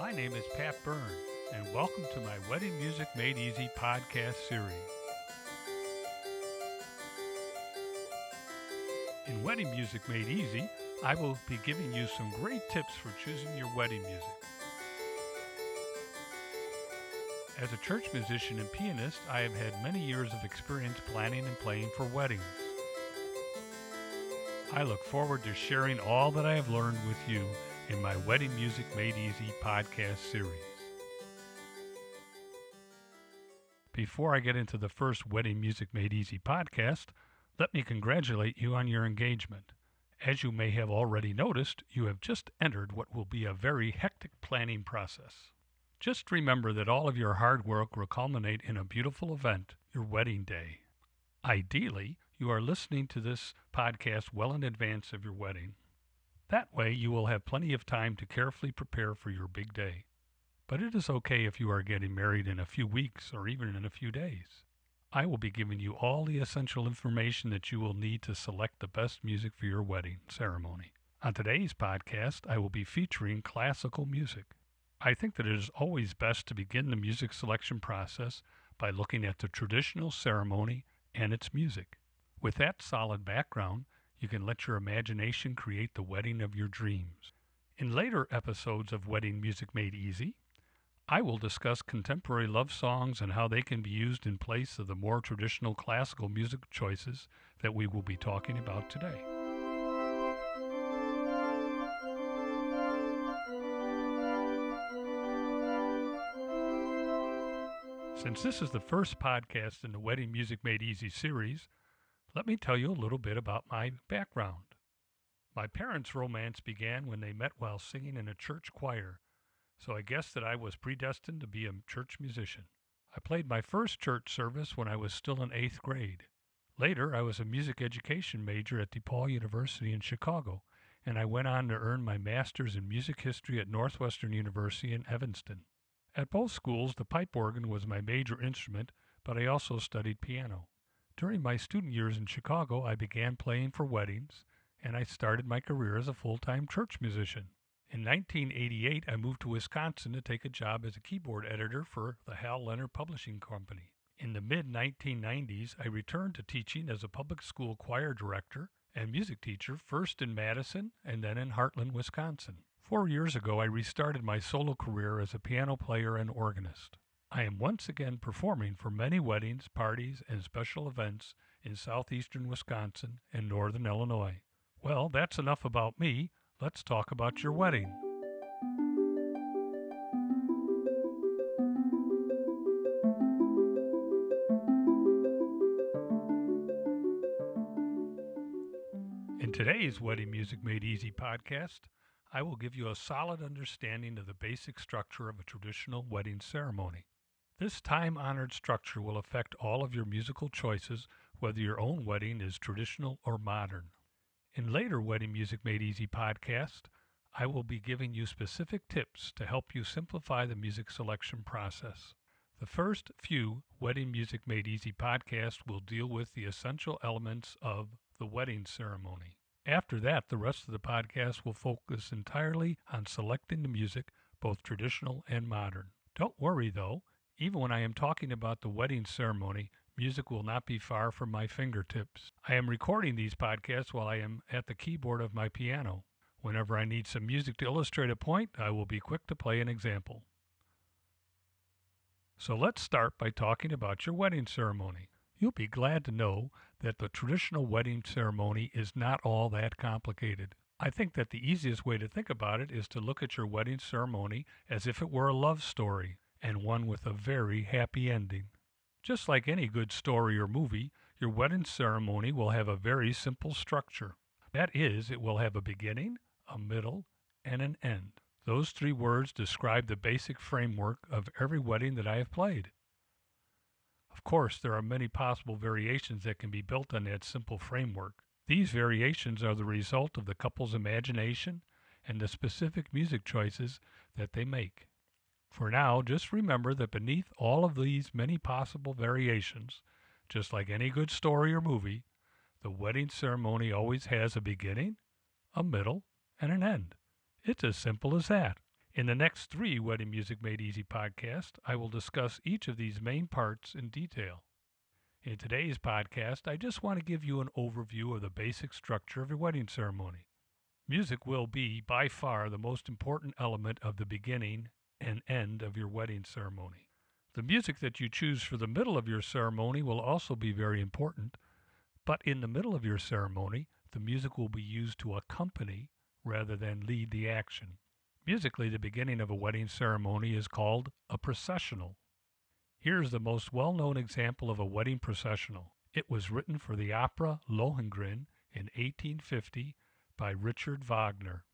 My name is Pat Byrne, and welcome to my Wedding Music Made Easy podcast series. In Wedding Music Made Easy, I will be giving you some great tips for choosing your wedding music. As a church musician and pianist, I have had many years of experience planning and playing for weddings. I look forward to sharing all that I have learned with you in my Wedding Music Made Easy podcast series. Before I get into the first Wedding Music Made Easy podcast, let me congratulate you on your engagement. As you may have already noticed, you have just entered what will be a very hectic planning process. Just remember that all of your hard work will culminate in a beautiful event, your wedding day. Ideally, you are listening to this podcast well in advance of your wedding. That way, you will have plenty of time to carefully prepare for your big day. But it is okay if you are getting married in a few weeks or even in a few days. I will be giving you all the essential information that you will need to select the best music for your wedding ceremony. On today's podcast, I will be featuring classical music. I think that it is always best to begin the music selection process by looking at the traditional ceremony and its music. With that solid background, you can let your imagination create the wedding of your dreams. In later episodes of Wedding Music Made Easy, I will discuss contemporary love songs and how they can be used in place of the more traditional classical music choices that we will be talking about today. Since this is the first podcast in the Wedding Music Made Easy series, let me tell you a little bit about my background. My parents' romance began when they met while singing in a church choir, so I guess that I was predestined to be a church musician. I played my first church service when I was still in eighth grade. Later, I was a music education major at DePaul University in Chicago, and I went on to earn my master's in music history at Northwestern University in Evanston. At both schools, the pipe organ was my major instrument, but I also studied piano. During my student years in Chicago, I began playing for weddings, and I started my career as a full time church musician. In 1988, I moved to Wisconsin to take a job as a keyboard editor for the Hal Leonard Publishing Company. In the mid 1990s, I returned to teaching as a public school choir director and music teacher, first in Madison and then in Hartland, Wisconsin. Four years ago, I restarted my solo career as a piano player and organist. I am once again performing for many weddings, parties, and special events in southeastern Wisconsin and northern Illinois. Well, that's enough about me. Let's talk about your wedding. In today's Wedding Music Made Easy podcast, I will give you a solid understanding of the basic structure of a traditional wedding ceremony. This time honored structure will affect all of your musical choices, whether your own wedding is traditional or modern. In later Wedding Music Made Easy podcast, I will be giving you specific tips to help you simplify the music selection process. The first few Wedding Music Made Easy podcasts will deal with the essential elements of the wedding ceremony. After that, the rest of the podcast will focus entirely on selecting the music, both traditional and modern. Don't worry though, even when I am talking about the wedding ceremony, music will not be far from my fingertips. I am recording these podcasts while I am at the keyboard of my piano. Whenever I need some music to illustrate a point, I will be quick to play an example. So let's start by talking about your wedding ceremony. You'll be glad to know that the traditional wedding ceremony is not all that complicated. I think that the easiest way to think about it is to look at your wedding ceremony as if it were a love story and one with a very happy ending. Just like any good story or movie, your wedding ceremony will have a very simple structure. That is, it will have a beginning, a middle, and an end. Those three words describe the basic framework of every wedding that I have played. Of course, there are many possible variations that can be built on that simple framework. These variations are the result of the couple's imagination and the specific music choices that they make. For now, just remember that beneath all of these many possible variations, just like any good story or movie, the wedding ceremony always has a beginning, a middle, and an end. It's as simple as that. In the next three Wedding Music Made Easy podcasts, I will discuss each of these main parts in detail. In today's podcast, I just want to give you an overview of the basic structure of your wedding ceremony. Music will be, by far, the most important element of the beginning and end of your wedding ceremony. The music that you choose for the middle of your ceremony will also be very important, but in the middle of your ceremony, the music will be used to accompany rather than lead the action. Musically, the beginning of a wedding ceremony is called a processional. Here's the most well known example of a wedding processional. It was written for the opera Lohengrin in 1850 by Richard Wagner.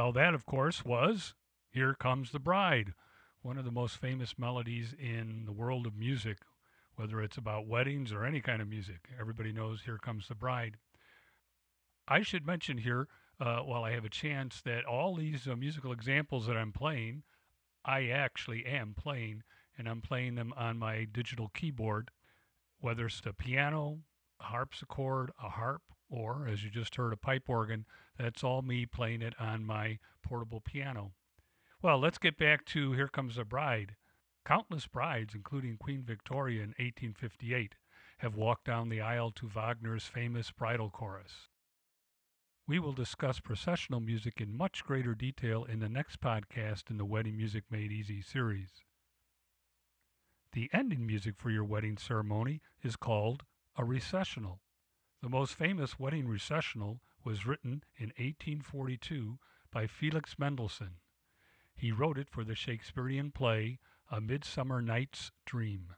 Well, that, of course, was Here Comes the Bride, one of the most famous melodies in the world of music, whether it's about weddings or any kind of music. Everybody knows Here Comes the Bride. I should mention here, uh, while I have a chance, that all these uh, musical examples that I'm playing, I actually am playing, and I'm playing them on my digital keyboard, whether it's the piano, a harpsichord, a harp, or as you just heard, a pipe organ. That's all me playing it on my portable piano. Well, let's get back to Here Comes the Bride. Countless brides, including Queen Victoria in 1858, have walked down the aisle to Wagner's famous bridal chorus. We will discuss processional music in much greater detail in the next podcast in the Wedding Music Made Easy series. The ending music for your wedding ceremony is called a recessional. The most famous wedding recessional was written in 1842 by Felix Mendelssohn. He wrote it for the Shakespearean play A Midsummer Night's Dream.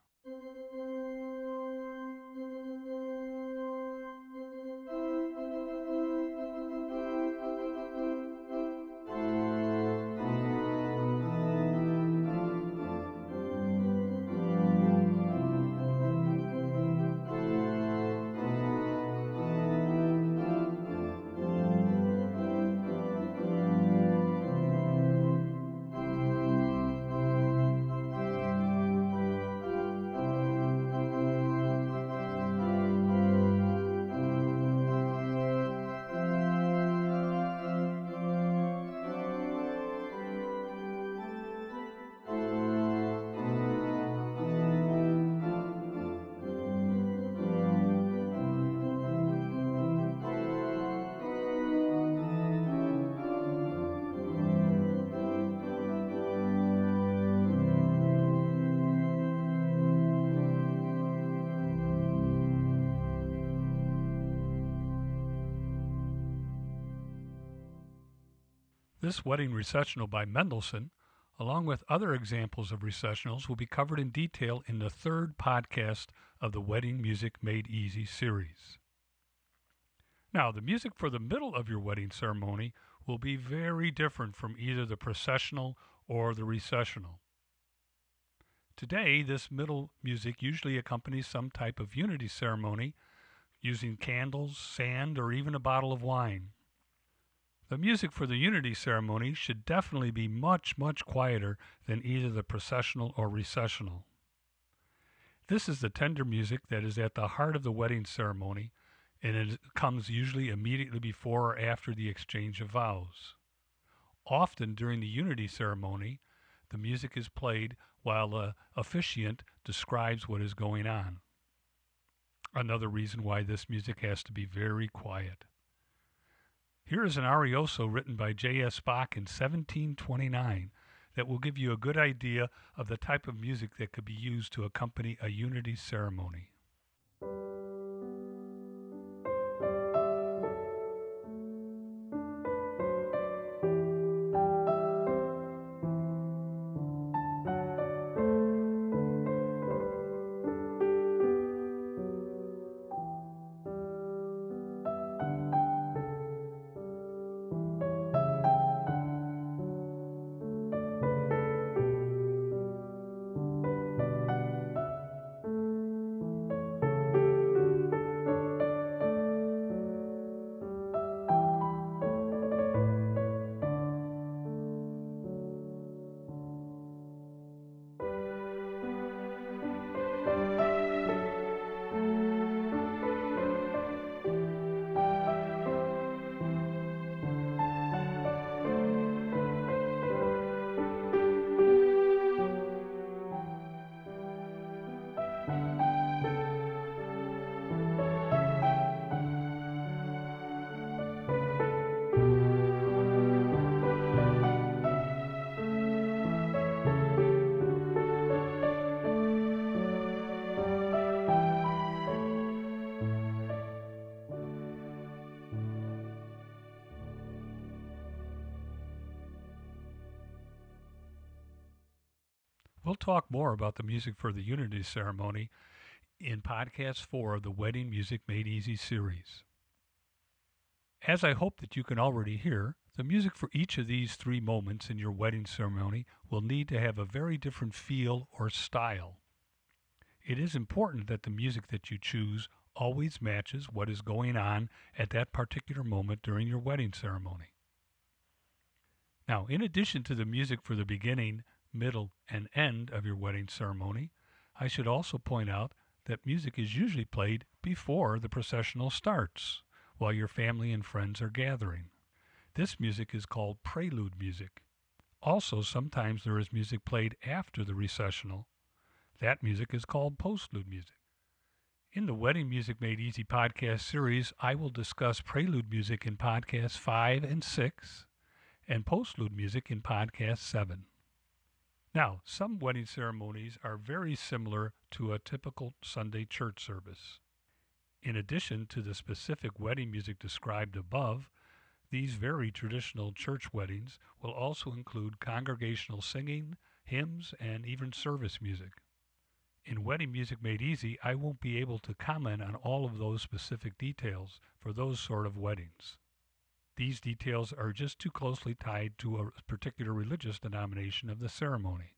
This wedding recessional by Mendelssohn, along with other examples of recessionals, will be covered in detail in the third podcast of the Wedding Music Made Easy series. Now, the music for the middle of your wedding ceremony will be very different from either the processional or the recessional. Today, this middle music usually accompanies some type of unity ceremony using candles, sand, or even a bottle of wine. The music for the unity ceremony should definitely be much, much quieter than either the processional or recessional. This is the tender music that is at the heart of the wedding ceremony, and it comes usually immediately before or after the exchange of vows. Often during the unity ceremony, the music is played while the officiant describes what is going on. Another reason why this music has to be very quiet. Here is an arioso written by J.S. Bach in 1729 that will give you a good idea of the type of music that could be used to accompany a unity ceremony. Talk more about the music for the Unity ceremony in podcast four of the Wedding Music Made Easy series. As I hope that you can already hear, the music for each of these three moments in your wedding ceremony will need to have a very different feel or style. It is important that the music that you choose always matches what is going on at that particular moment during your wedding ceremony. Now, in addition to the music for the beginning, middle, and end of your wedding ceremony, I should also point out that music is usually played before the processional starts, while your family and friends are gathering. This music is called prelude music. Also, sometimes there is music played after the recessional. That music is called postlude music. In the Wedding Music Made Easy podcast series, I will discuss prelude music in podcasts 5 and 6 and postlude music in podcast 7. Now, some wedding ceremonies are very similar to a typical Sunday church service. In addition to the specific wedding music described above, these very traditional church weddings will also include congregational singing, hymns, and even service music. In Wedding Music Made Easy, I won't be able to comment on all of those specific details for those sort of weddings. These details are just too closely tied to a particular religious denomination of the ceremony.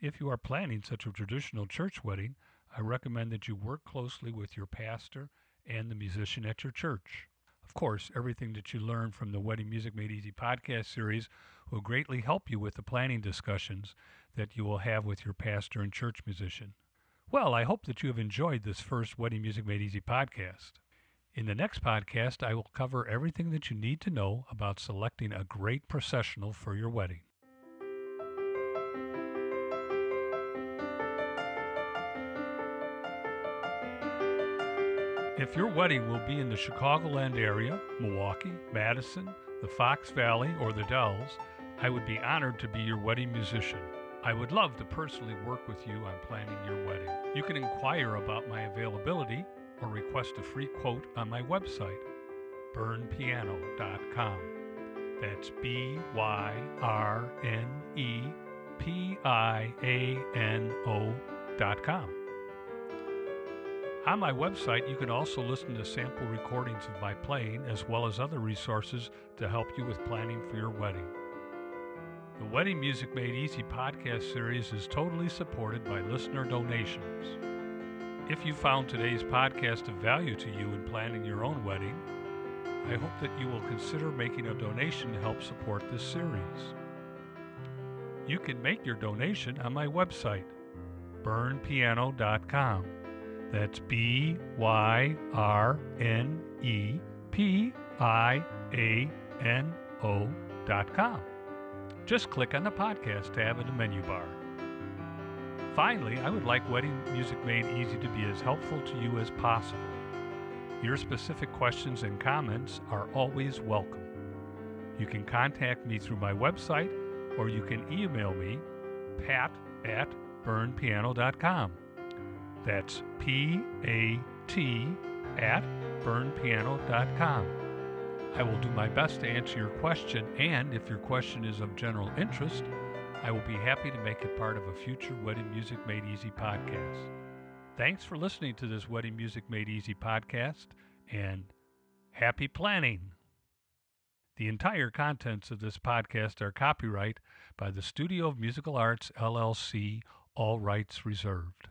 If you are planning such a traditional church wedding, I recommend that you work closely with your pastor and the musician at your church. Of course, everything that you learn from the Wedding Music Made Easy podcast series will greatly help you with the planning discussions that you will have with your pastor and church musician. Well, I hope that you have enjoyed this first Wedding Music Made Easy podcast. In the next podcast, I will cover everything that you need to know about selecting a great processional for your wedding. If your wedding will be in the Chicagoland area, Milwaukee, Madison, the Fox Valley, or the Dells, I would be honored to be your wedding musician. I would love to personally work with you on planning your wedding. You can inquire about my availability or request a free quote on my website, byrnepiano.com. That's B Y R N E P I A N O.com. On my website, you can also listen to sample recordings of my playing as well as other resources to help you with planning for your wedding. The Wedding Music Made Easy podcast series is totally supported by listener donations. If you found today's podcast of value to you in planning your own wedding, I hope that you will consider making a donation to help support this series. You can make your donation on my website, byrnepiano.com. That's B Y R N E P I A N O.com. just click on the podcast tab in the menu bar. Finally, I would like Wedding Music Made Easy to be as helpful to you as possible. Your specific questions and comments are always welcome. You can contact me through my website or you can email me, pat at byrnepiano.com. That's P A T at byrnepiano.com. I will do my best to answer your question, and if your question is of general interest, I will be happy to make it part of a future Wedding Music Made Easy podcast. Thanks for listening to this Wedding Music Made Easy podcast, and happy planning! The entire contents of this podcast are copyright by the Studio of Musical Arts, LLC, all rights reserved.